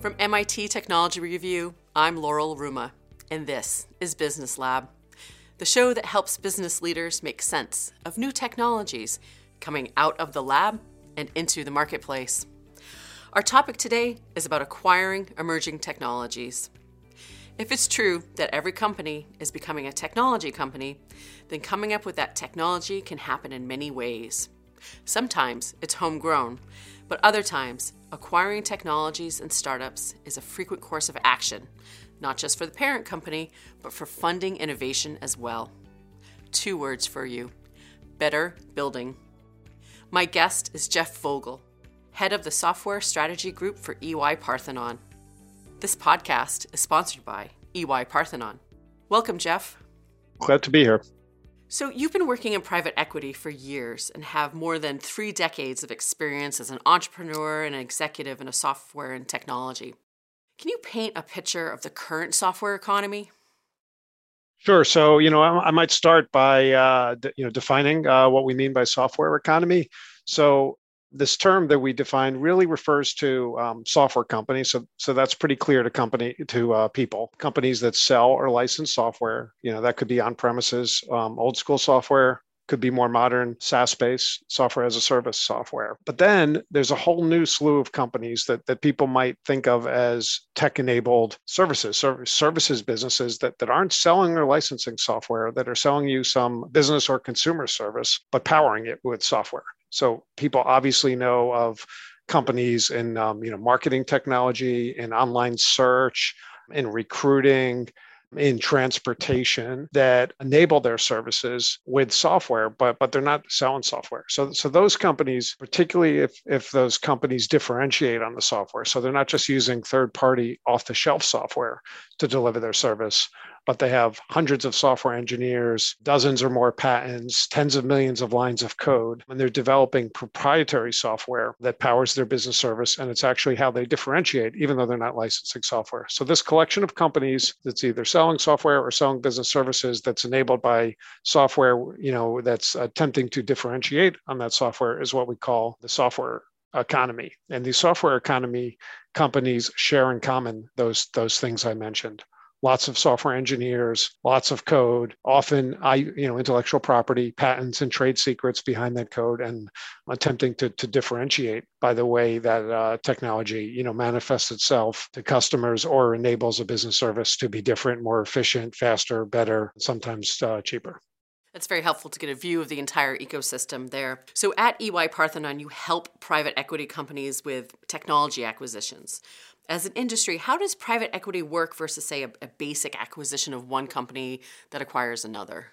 From MIT Technology Review, I'm Laurel Ruma, and this is Business Lab, the show that helps business leaders make sense of new technologies coming out of the lab and into the marketplace. Our topic today is about acquiring emerging technologies. If it's true that every company is becoming a technology company, then coming up with that technology can happen in many ways. Sometimes it's homegrown, but other times, acquiring technologies and startups is a frequent course of action, not just for the parent company, but for funding innovation as well. Two words for you better building. My guest is Jeff Vogel, head of the software strategy group for EY Parthenon. This podcast is sponsored by EY Parthenon. Welcome, Jeff. Glad to be here. So, you've been working in private equity for years and have more than three decades of experience as an entrepreneur and an executive in a software and technology. Can you paint a picture of the current software economy? Sure. So, you know, I, I might start by, uh, de- you know, defining uh, what we mean by software economy. So, this term that we define really refers to um, software companies. So, so that's pretty clear to company to uh, people. Companies that sell or license software. You know, that could be on premises, um, old school software. Could be more modern SaaS-based software as a service software. But then there's a whole new slew of companies that, that people might think of as tech-enabled services, service, services businesses that, that aren't selling or licensing software, that are selling you some business or consumer service, but powering it with software. So people obviously know of companies in um, you know marketing technology, in online search, in recruiting, in transportation that enable their services with software, but but they're not selling software. So so those companies, particularly if if those companies differentiate on the software, so they're not just using third party off the shelf software to deliver their service, but they have hundreds of software engineers, dozens or more patents, tens of millions of lines of code, and they're developing proprietary software that powers their business service. And it's actually how they differentiate, even though they're not licensing software. So, this collection of companies that's either selling software or selling business services that's enabled by software, you know, that's attempting to differentiate on that software is what we call the software economy. And these software economy companies share in common those those things I mentioned lots of software engineers, lots of code, often I, you know, intellectual property, patents and trade secrets behind that code and attempting to, to differentiate by the way that uh, technology, you know, manifests itself to customers or enables a business service to be different, more efficient, faster, better, sometimes uh, cheaper. It's very helpful to get a view of the entire ecosystem there. So at EY Parthenon, you help private equity companies with technology acquisitions as an industry, how does private equity work versus, say, a, a basic acquisition of one company that acquires another?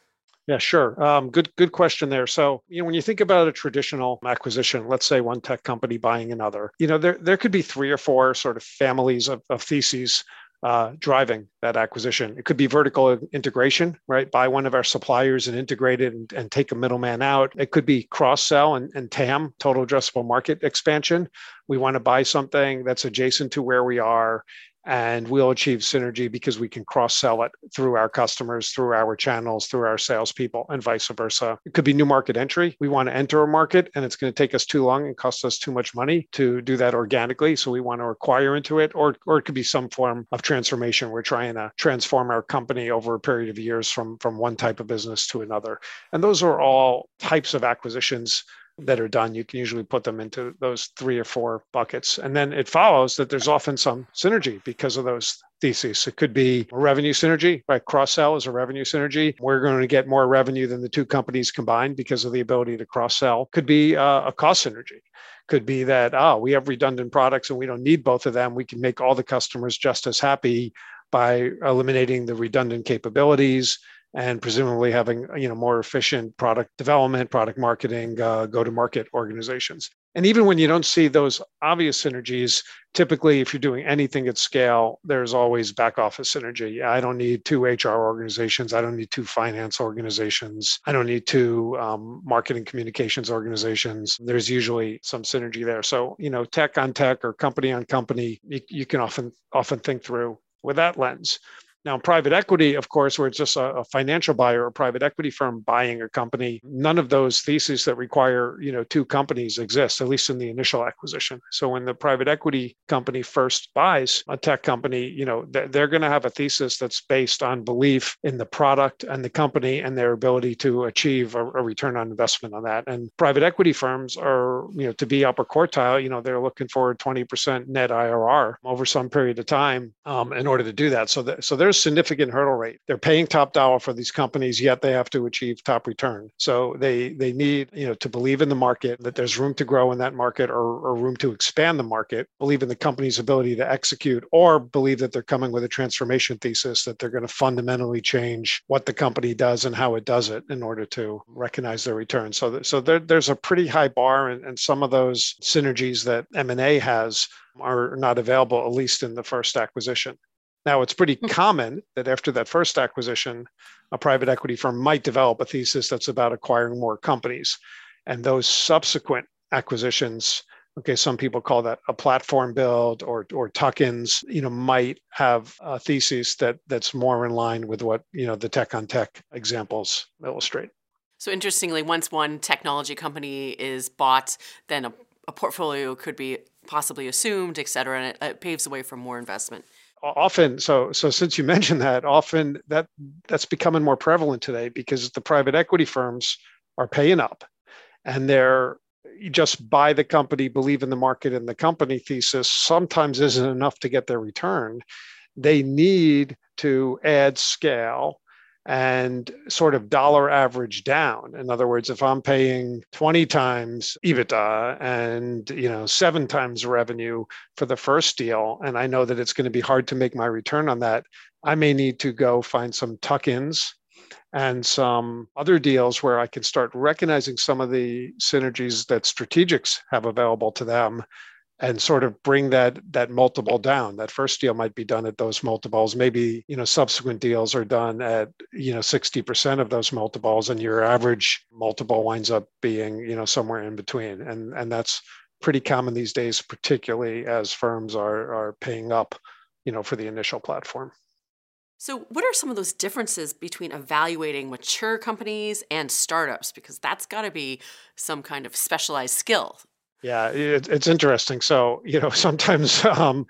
Yeah, sure. Um, good, good question there. So, you know, when you think about a traditional acquisition, let's say one tech company buying another, you know, there there could be three or four sort of families of, of theses uh, driving that acquisition. It could be vertical integration, right? Buy one of our suppliers and integrate it and, and take a middleman out. It could be cross sell and, and TAM, total addressable market expansion. We want to buy something that's adjacent to where we are and we'll achieve synergy because we can cross sell it through our customers, through our channels, through our salespeople, and vice versa. It could be new market entry. We want to enter a market and it's going to take us too long and cost us too much money to do that organically. So we want to acquire into it, or, or it could be some form of transformation. We're trying to transform our company over a period of years from, from one type of business to another. And those are all types of acquisitions that are done, you can usually put them into those three or four buckets. And then it follows that there's often some synergy because of those theses. It could be a revenue synergy, right? Cross sell is a revenue synergy. We're going to get more revenue than the two companies combined because of the ability to cross sell. Could be uh, a cost synergy. Could be that, oh, we have redundant products and we don't need both of them. We can make all the customers just as happy by eliminating the redundant capabilities and presumably having you know more efficient product development product marketing uh, go to market organizations. And even when you don't see those obvious synergies typically if you're doing anything at scale there's always back office synergy. I don't need two hr organizations. I don't need two finance organizations. I don't need two um, marketing communications organizations. There's usually some synergy there. So you know tech on tech or company on company you, you can often often think through with that lens Now, private equity, of course, where it's just a, a, financial buyer or private equity firm buying a company, none of those theses that require, you know, two companies exist, at least in the initial acquisition. So when the private equity company first buys a tech company, you know, they're going to have a thesis that's based on belief in the product and the company and their ability to achieve a, a return on investment on that. And private equity firms are, you know, to be upper quartile, you know, they're looking for 20% net IRR over some period of time um, in order to do that. So, so there's significant hurdle rate. They're paying top dollar for these companies, yet they have to achieve top return. So they they need you know to believe in the market that there's room to grow in that market or, or room to expand the market. Believe in the company's ability to execute, or believe that they're coming with a transformation thesis that they're going to fundamentally change what the company does and how it does it in order to recognize their return. So so there, there's a pretty high bar, and, and some of those synergies that M and A has are not available, at least in the first acquisition. Now, it's pretty hmm. common that after that first acquisition, a private equity firm might develop a thesis that's about acquiring more companies. And those subsequent acquisitions, okay, some people call that a platform build or, or tuck-ins, you know, might have a thesis that that's more in line with what, you know, the tech on tech examples illustrate. So interestingly, once one technology company is bought, then a, a portfolio could be possibly assumed, et cetera, and it, it paves the way for more investment often so so since you mentioned that often that that's becoming more prevalent today because the private equity firms are paying up and they're you just buy the company believe in the market and the company thesis sometimes isn't enough to get their return. They need to add scale and sort of dollar average down. In other words, if I'm paying 20 times EBITDA and you know seven times revenue for the first deal, and I know that it's going to be hard to make my return on that, I may need to go find some tuck-ins and some other deals where I can start recognizing some of the synergies that strategics have available to them and sort of bring that that multiple down. That first deal might be done at those multiples. Maybe you know subsequent deals are done at you know 60% of those multiples and your average multiple winds up being you know somewhere in between. And and that's pretty common these days particularly as firms are are paying up you know for the initial platform. So, what are some of those differences between evaluating mature companies and startups? Because that's got to be some kind of specialized skill yeah, it, it's interesting. So, you know, sometimes um,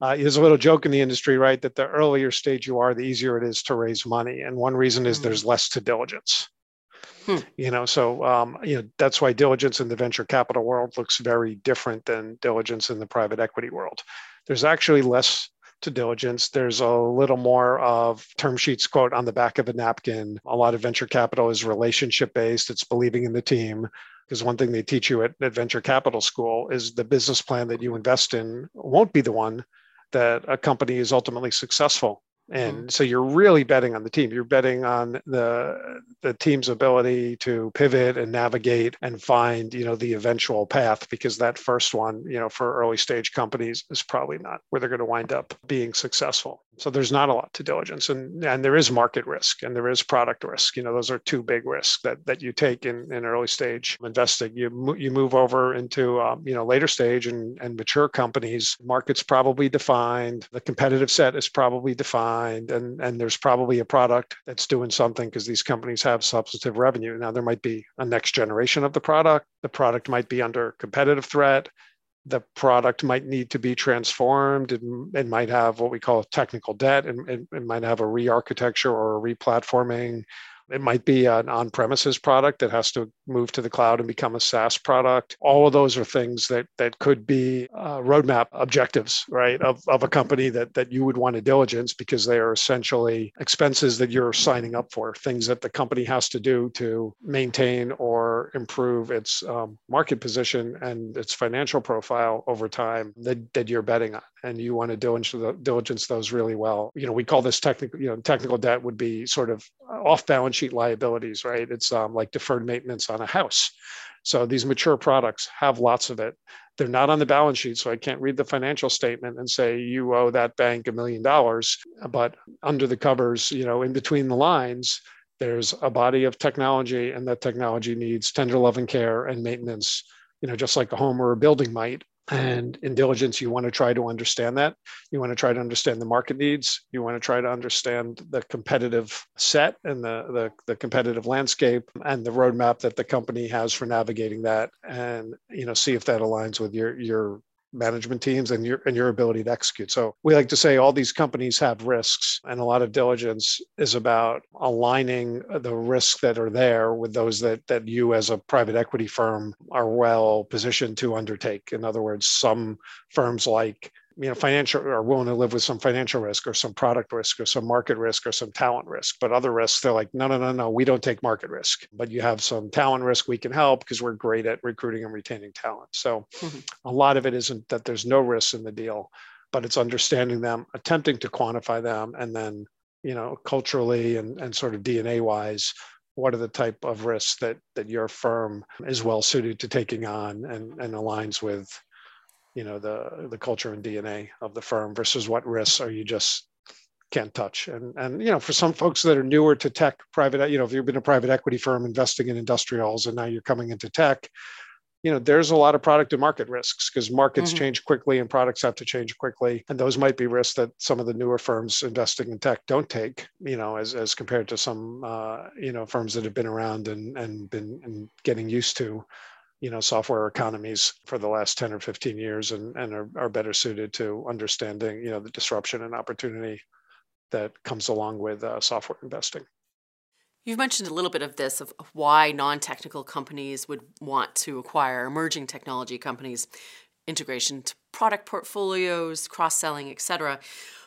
uh, there's a little joke in the industry, right? That the earlier stage you are, the easier it is to raise money. And one reason is mm. there's less to diligence. Hmm. You know, so um, you know that's why diligence in the venture capital world looks very different than diligence in the private equity world. There's actually less to diligence. There's a little more of term sheets quote on the back of a napkin. A lot of venture capital is relationship based. It's believing in the team because one thing they teach you at, venture capital school is the business plan that you invest in won't be the one that a company is ultimately successful and mm-hmm. so you're really betting on the team. You're betting on the the team's ability to pivot and navigate and find you know the eventual path because that first one you know for early stage companies is probably not where they're going to wind up being successful. So there's not a lot to diligence and and there is market risk and there is product risk. You know those are two big risks that that you take in, in early stage investing. You you move over into um, you know later stage and and mature companies markets probably defined the competitive set is probably defined and and there's probably a product that's doing something because these companies have substantive revenue. Now there might be a next generation of the product. The product might be under competitive threat. The product might need to be transformed. It, it might have what we call technical debt. And it, it might have a re-architecture or a re-platforming it might be an on premises product that has to move to the cloud and become a SaaS product. All of those are things that, that could be uh, roadmap objectives, right, of, of a company that, that you would want to diligence because they are essentially expenses that you're signing up for, things that the company has to do to maintain or improve its um, market position and its financial profile over time that, that you're betting on. And you want to diligence, those really well. You know, we call this technical, you know, technical debt would be sort of off balance sheet liabilities, right? It's um, like deferred maintenance on a house. So these mature products have lots of it. They're not on the balance sheet, so I can't read the financial statement and say you owe that bank a million dollars. But under the covers, you know, in between the lines, there's a body of technology, and that technology needs tender loving care and maintenance. You know, just like a home or a building might And in diligence, you want to try to understand that. You want to try to understand the market needs. You want to try to understand the competitive set and the, the, the, competitive landscape and the roadmap that the company has for navigating that and you know see if that aligns with your your management teams and your and your ability to execute. So we like to say all these companies have risks and a lot of diligence is about aligning the risks that are there with those that that you as a private equity firm are well positioned to undertake. In other words, some firms like you know financial are willing to live with some financial risk or some product risk or some market risk or some talent risk. But other risks they're like no no no no we don't take market risk. But you have some talent risk we can help because we're great at recruiting and retaining talent. So mm-hmm. a lot of it isn't that there's no risks in the deal but it's understanding them attempting to quantify them and then you know culturally and, and sort of dna wise what are the type of risks that that your firm is well suited to taking on and, and aligns with you know the the culture and DNA of the firm versus what risks are you just can't touch? And and you know for some folks that are newer to tech private you know if you've been a private equity firm investing in industrials and now you're coming into tech you know there's a lot of product and market risks because markets mm-hmm. change quickly and products have to change quickly. And those might be risks that some of the newer firms investing in tech don't take you know as, as compared to some uh, you know firms that have been around and and been and getting used to you know software economies for the last 10 or 15 years and, and are, are better suited to understanding you know the disruption and opportunity that comes along with uh, software investing You've mentioned a little bit of this of why non-technical companies would want to acquire emerging technology companies, integration to product portfolios, cross-selling, etc.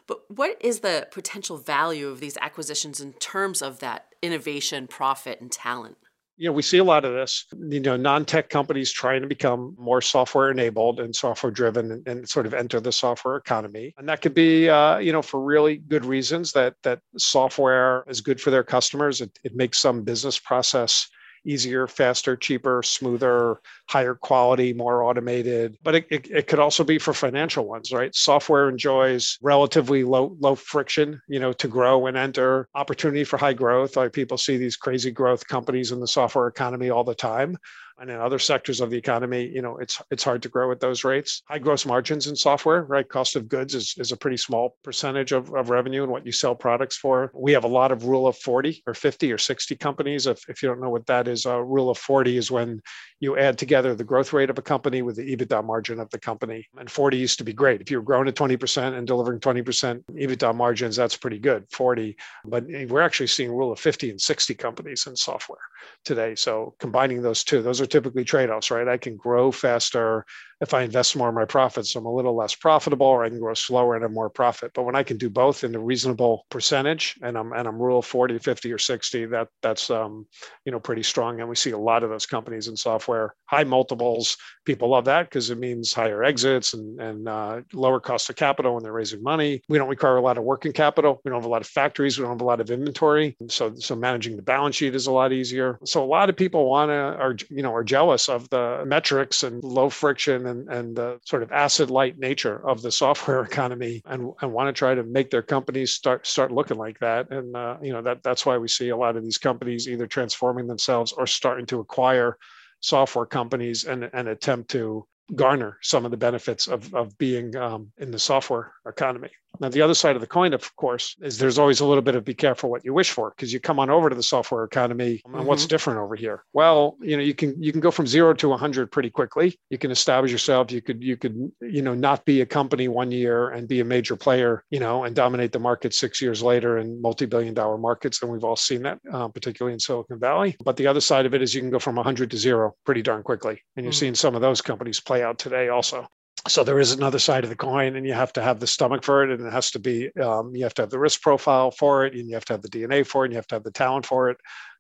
But what is the potential value of these acquisitions in terms of that innovation, profit, and talent? You know we see a lot of this you know non-tech companies trying to become more software enabled and software driven and, and, sort of enter the software economy. And that could be uh, you know for really good reasons that that software is good for their customers. It, it makes some business process easier, faster, cheaper, smoother, higher quality, more automated. But it, it, it, could also be for financial ones, right? Software enjoys relatively low low friction, you know, to grow and enter opportunity for high growth. Like people see these crazy growth companies in the software economy all the time and in other sectors of the economy, you know, it's it's hard to grow at those rates. High gross margins in software, right? Cost of goods is, is a pretty small percentage of, of revenue and what you sell products for. We have a lot of rule of 40 or 50 or 60 companies. If, if you don't know what that is, a uh, rule of 40 is when you add together the growth rate of a company with the EBITDA margin of the company. And 40 used to be great. If you're growing at 20% and delivering 20% EBITDA margins, that's pretty good. 40, but we're actually seeing rule of 50 and 60 companies in software today. So combining those two, those are typically trade-offs, right? I can grow faster if I invest more in my profits, I'm a little less profitable, or I can grow slower and have more profit. But when I can do both in a reasonable percentage, and I'm and I'm rule 40, 50, or 60, that that's um, you know pretty strong. And we see a lot of those companies in software, high multiples. People love that because it means higher exits and and uh, lower cost of capital when they're raising money. We don't require a lot of working capital. We don't have a lot of factories. We don't have a lot of inventory. So so managing the balance sheet is a lot easier. So a lot of people want to are you know are jealous of the metrics and low friction and, and the sort of asset light nature of the software economy and, and want to try to make their companies start start looking like that. And uh, you know that that's why we see a lot of these companies either transforming themselves or starting to acquire software companies and, and attempt to garner some of the benefits of, of being um, in the software economy. Now, the other side of the coin, of course, is there's always a little bit of be careful what you wish for because you come on over to the software economy and mm-hmm. what's different over here? Well, you know, you can you can go from zero to 100 pretty quickly. You can establish yourself. You could you could you know not be a company one year and be a major player, you know, and dominate the market six years later in multi-billion dollar markets, and we've all seen that, uh, particularly in Silicon Valley. But the other side of it is you can go from 100 to zero pretty darn quickly, and you're mm-hmm. seeing some of those companies play out today also. So there is another side of the coin and you have to have the stomach for it and it has to be um, you have to have the risk profile for it and you have to have the dna for it and you have to have the talent for it.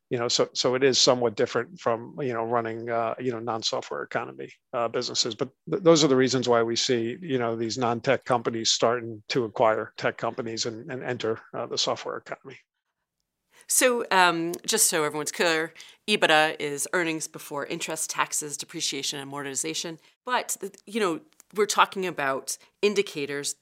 You know so so it is somewhat different from you know running uh, you know non-software economy uh, businesses. But th- those are the reasons why we see you know these non-tech companies starting to acquire tech companies and, and enter uh, the software economy so, um, just so everyone's clear, EBITDA is earnings before interest, taxes, depreciation, and amortization. But, you know, we're talking about indicators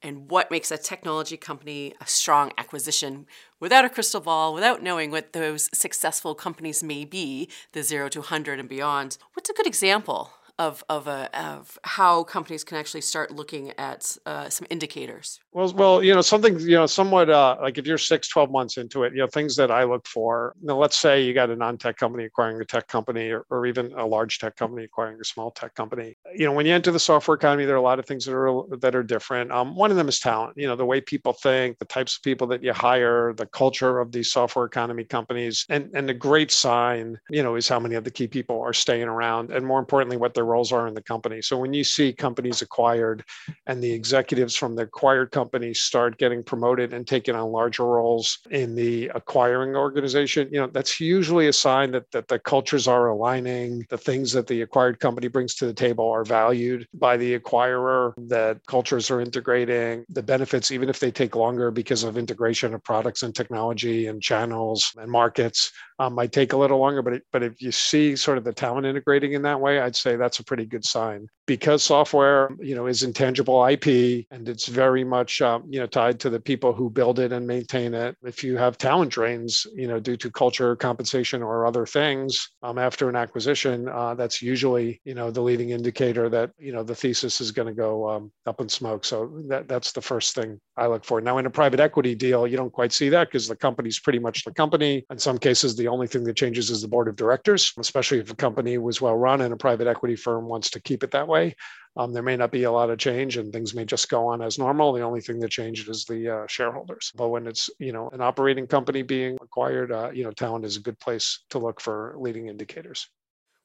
and what makes a technology company a strong acquisition without a crystal ball, without knowing what those successful companies may be, the zero to 100 and beyond. What's a good example of of a of how companies can actually start looking at uh, some indicators? Well, well, you know, something you know, somewhat uh, like if you're six, 12 months into it, you know, things that I look for. You know, let's say you got a non-tech company acquiring a tech company, or, or even a large tech company acquiring a small tech company. You know, when you enter the software economy, there are a lot of things that are that are different. Um, one of them is talent. You know, the way people think, the types of people that you hire, the culture of these software economy companies, and and the great sign, you know, is how many of the key people are staying around, and more importantly, what their roles are in the company. So when you see companies acquired, and the executives from the acquired companies start getting promoted and taking on larger roles in the acquiring organization, you know, that's usually a sign that that the cultures are aligning, the things that the acquired company brings to the table are valued by the acquirer, that cultures are integrating, the benefits, even if they take longer because of integration of products and technology and channels and markets, um, might take a little longer. But it, but if you see sort of the talent integrating in that way, I'd say that's a pretty good sign because software, you know, is intangible IP and it's very much, um, you know, tied to the people who build it and maintain it. If you have talent drains, you know, due to culture, compensation, or other things um, after an acquisition, uh, that's usually, you know, the leading indicator that, you know, the thesis is going to go um, up in smoke. So that, that's the first thing I look for. Now, in a private equity deal, you don't quite see that because the company's pretty much the company. In some cases, the only thing that changes is the board of directors, especially if a company was well run and a private equity firm wants to keep it that way. Um, there may not be a lot of change and things may just go on as normal. The only thing that changed is the uh, shareholders. But when it's, you know, an operating company being acquired, uh, you know, talent is a good place to look for leading indicators.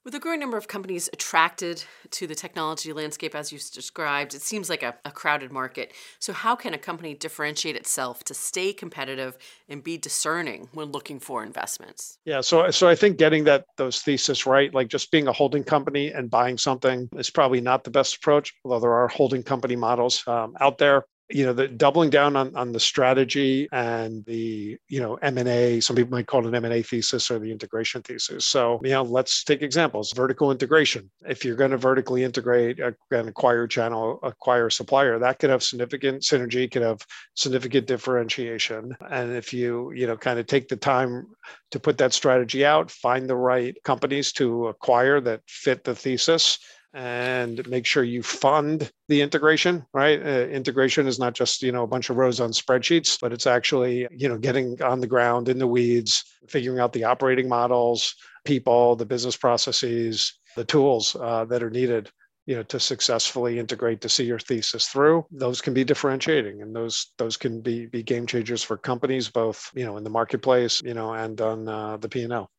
With a growing number of companies attracted to the technology landscape as you described, it seems like a, a, crowded market. So, how can a company differentiate itself to stay competitive and be discerning when looking for investments? Yeah, so so I think getting that those thesis right, like just being a holding company and buying something, is probably not the best approach. Although there are holding company models um, out there you know the doubling down on, on the strategy and the you know m&a some people might call it an m&a thesis or the integration thesis. So you know let's take examples. Vertical integration. If you're going to vertically integrate uh, an acquire channel acquire supplier that could have significant synergy could have significant differentiation. And if you you know kind of take the time to put that strategy out find the right companies to acquire that fit the thesis and make sure you fund the integration right? Uh, integration is not just you know a bunch of rows on spreadsheets but it's actually you know getting on the ground in the weeds figuring out the operating models people the business processes the tools uh, that are needed you know to successfully integrate to see your thesis through. Those can be differentiating and those those can be be game changers for companies both you know in the marketplace you know and on uh, the p&l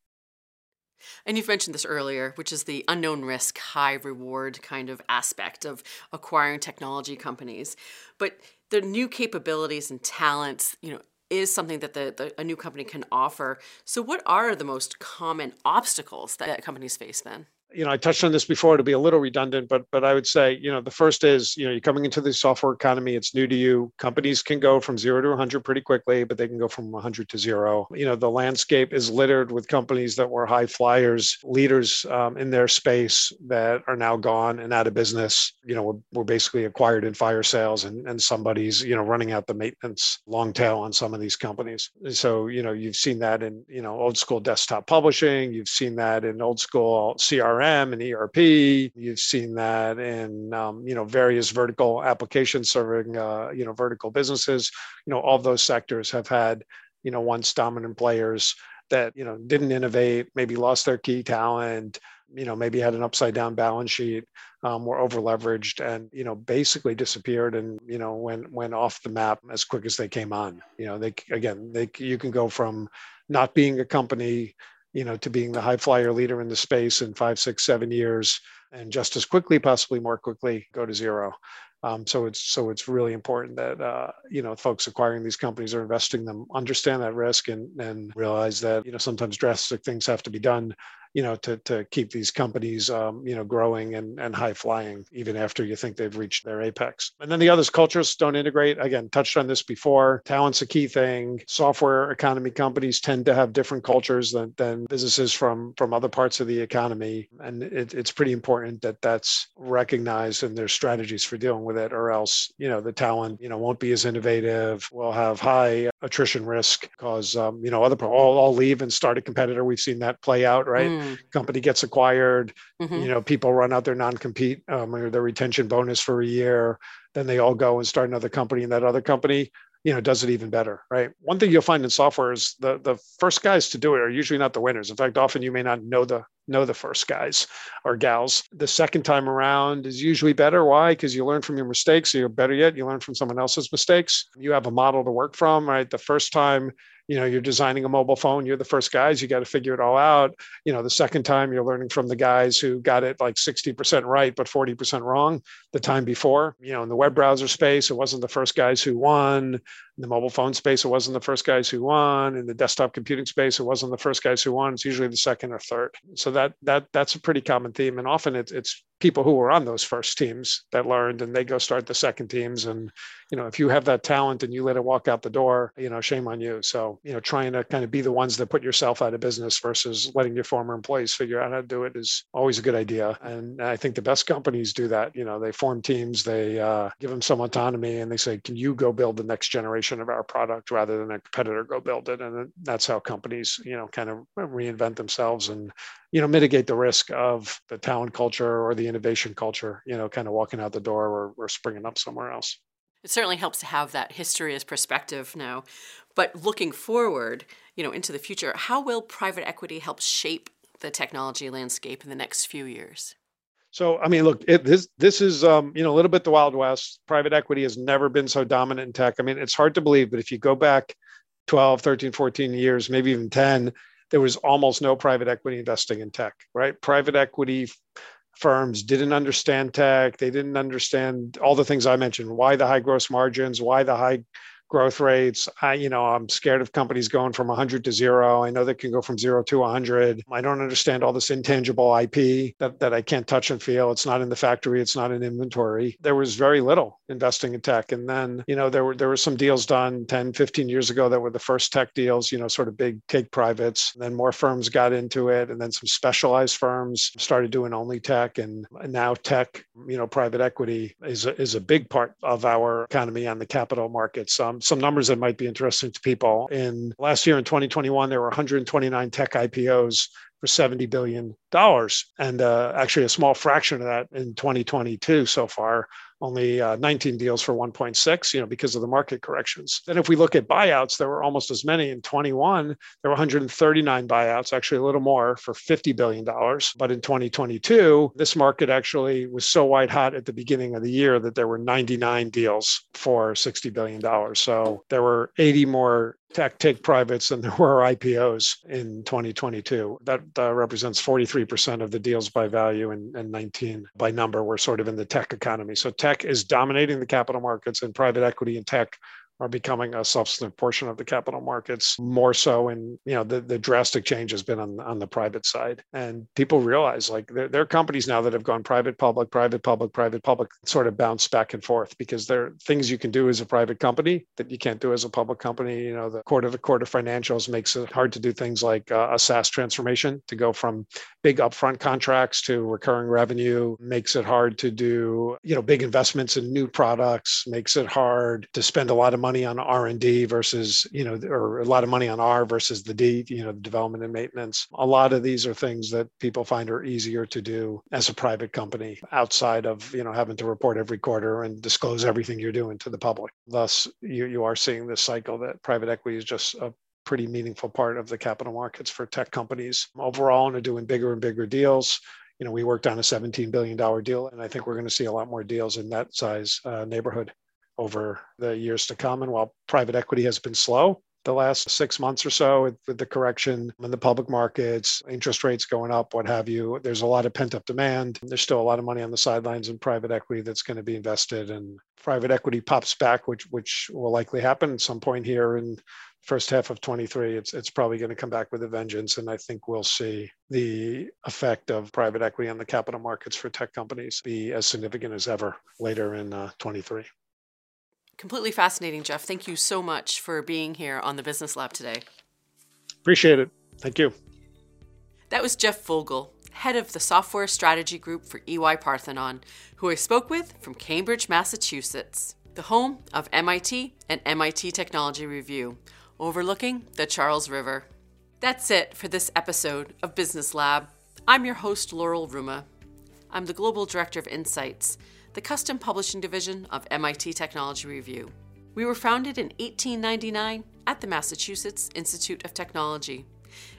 and you've mentioned this earlier, which is the unknown risk, high reward kind of aspect of acquiring technology companies. But the new capabilities and talents, you know, is something that the, the, a new company can offer. So, what are the most common obstacles that companies face then? You know, I touched on this before to be a little redundant, but but I would say, you know, the first is, you know, you're coming into the software economy, it's new to you. Companies can go from zero to 100 pretty quickly, but they can go from 100 to zero. You know, the landscape is littered with companies that were high flyers, leaders um, in their space that are now gone and out of business. You know, were, were basically acquired in fire sales, and and somebody's you know running out the maintenance long tail on some of these companies. So you know, you've seen that in you know old school desktop publishing, you've seen that in old school CRM CRM and ERP. You've seen that in um, you know various vertical applications serving uh, you know vertical businesses. You know all those sectors have had you know once dominant players that you know didn't innovate, maybe lost their key talent, you know maybe had an upside down balance sheet, um, were over leveraged, and you know basically disappeared and you know went went off the map as quick as they came on. You know they again they you can go from not being a company you know, to being the high flyer leader in the space in five, six, seven years, and just as quickly, possibly more quickly, go to zero. Um, so it's so it's really important that uh, you know folks acquiring these companies or investing them understand that risk and and realize that you know sometimes drastic things have to be done you know, to, to keep these companies, um, you know, growing and, and high flying even after you think they've reached their apex. And then the others, cultures don't integrate. Again, touched on this before. Talent's a key thing. Software economy companies tend to have different cultures than, than businesses from, from other parts of the economy. And it, it's pretty important that that's recognized and there's strategies for dealing with it, or else, you know, the talent, you know, won't be as innovative, will have high attrition risk cause um, you know other all, all leave and start a competitor we've seen that play out right mm. company gets acquired mm-hmm. you know people run out their non-compete um, or their retention bonus for a year then they all go and start another company and that other company you know does it even better right one thing you'll find in software is the the first guys to do it are usually not the winners in fact often you may not know the know the first guys or gals. The second time around is usually better. Why? Because you learn from your mistakes or better yet you learn from someone else's mistakes. You have a model to work from right? The first time you know you're designing a mobile phone you're the first guys you got to figure it all out. You know the second time you're learning from the guys who got it like 60% right but 40% wrong the time before. You know in the web browser space it wasn't the first guys who won. In the mobile phone space it wasn't the first guys who won. In the desktop computing space it wasn't the first guys who won. It's usually the second or third. So that that that's a pretty common theme. And often it's, it's people who were on those first teams that learned and they go start the second teams and you know if you have that talent and you let it walk out the door you know shame on you. So you know trying to kind of be the ones that put yourself out of business versus letting your former employees figure out how to do it is always a good idea. And i think the best companies do that. You know they form teams they uh, give them some autonomy and they say can you go build the next generation of our product rather than a competitor go build it? And that's how companies you know kind of reinvent themselves and you know mitigate the risk of the talent culture or the innovation culture you know kind of walking out the door or, or springing up somewhere else it certainly helps to have that history as perspective now but looking forward you know into the future how will private equity help shape the technology landscape in the next few years so I mean, look, it, this this is um, you know a little bit the wild west. Private equity has never been so dominant in tech. I mean, it's hard to believe, but if you go back 12, 13, 14 years, maybe even 10, there was almost no private equity investing in tech, right? Private equity firms didn't understand tech. They didn't understand all the things I mentioned why the high gross margins, why the high growth rates. I, you know, I'm scared of companies going from 100 to zero. I know they can go from zero to 100. I don't understand all this intangible IP that, that I can't touch and feel. It's not in the factory. It's not in inventory. There was very little investing in tech. And then, you know, there were, there were some deals done 10, 15 years ago that were the first tech deals, you know, sort of big take privates. And then more firms got into it. And then some specialized firms started doing only tech. And now tech, you know, private equity is a, is a big part of our economy on the capital markets. Um, some numbers that might be interesting to people. In last year in 2021, there were 129 tech IPOs for 70 billion dollars, and uh, actually a small fraction of that in 2022 so far only uh, 19 deals for 1.6 you know because of the market corrections then if we look at buyouts there were almost as many in 21 there were 139 buyouts actually a little more for 50 billion dollars but in 2022 this market actually was so white hot at the beginning of the year that there were 99 deals for 60 billion dollars so there were 80 more tech take privates than there were IPOs in 2022. That uh, represents 43% of the deals by value and 19 by number were sort of in the tech economy. So tech is dominating the capital markets and private equity and tech are becoming a substantive portion of the capital markets more so in you know the, the drastic change has been on, on the private side. And people realize like there, there are companies now that have gone private public private public private public sort of bounce back and forth because there are things you can do as a private company that you can't do as a public company you know the quarter to quarter financials makes it hard to do things like uh, a SaaS transformation to go from big upfront contracts to recurring revenue makes it hard to do you know big investments in new products makes it hard to spend a lot of money money on R&D versus, you know, or a lot of money on R versus the D, you know, development and maintenance. A lot of these are things that people find are easier to do as a private company outside of, you know, having to report every quarter and disclose everything you're doing to the public. Thus, you, you are seeing this cycle that private equity is just a pretty meaningful part of the capital markets for tech companies overall and are doing bigger and bigger deals you know, we worked on a $17 billion deal, and I think we're going to see a lot more deals in that size uh, neighborhood over the years to come. And while private equity has been slow, the last six months or so with the correction in the public markets, interest rates going up, what have you. There's a lot of pent up demand. There's still a lot of money on the sidelines in private equity that's going to be invested, and private equity pops back, which which will likely happen at some point here in first half of 23. It's it's probably going to come back with a vengeance, and I think we'll see the effect of private equity on the capital markets for tech companies be as significant as ever later in uh, 23. Completely fascinating, Jeff. Thank you so much for being here on the Business Lab today. Appreciate it. Thank you. That was Jeff Vogel, head of the software strategy group for EY Parthenon, who I spoke with from Cambridge, Massachusetts. the home of MIT and MIT Technology Review, overlooking the Charles River. That's it for this episode of Business Lab. I'm your host, Laurel Ruma. I'm the Global Director of Insights, the custom publishing division of MIT Technology Review. We were founded in 1899 at the Massachusetts Institute of Technology,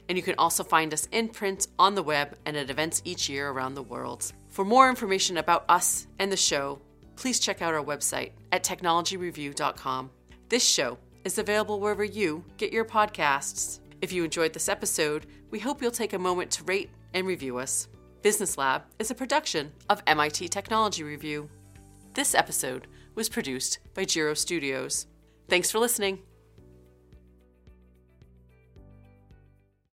and you can also find us in print on the web and at events each year around the world. For more information about us and the show, please check out our website at technologyreview.com. This show is available wherever you get your podcasts. If you enjoyed this episode, we hope you'll take a moment to rate and review us. Business Lab is a production of MIT Technology Review. This episode was produced by Giro Studios. Thanks for listening.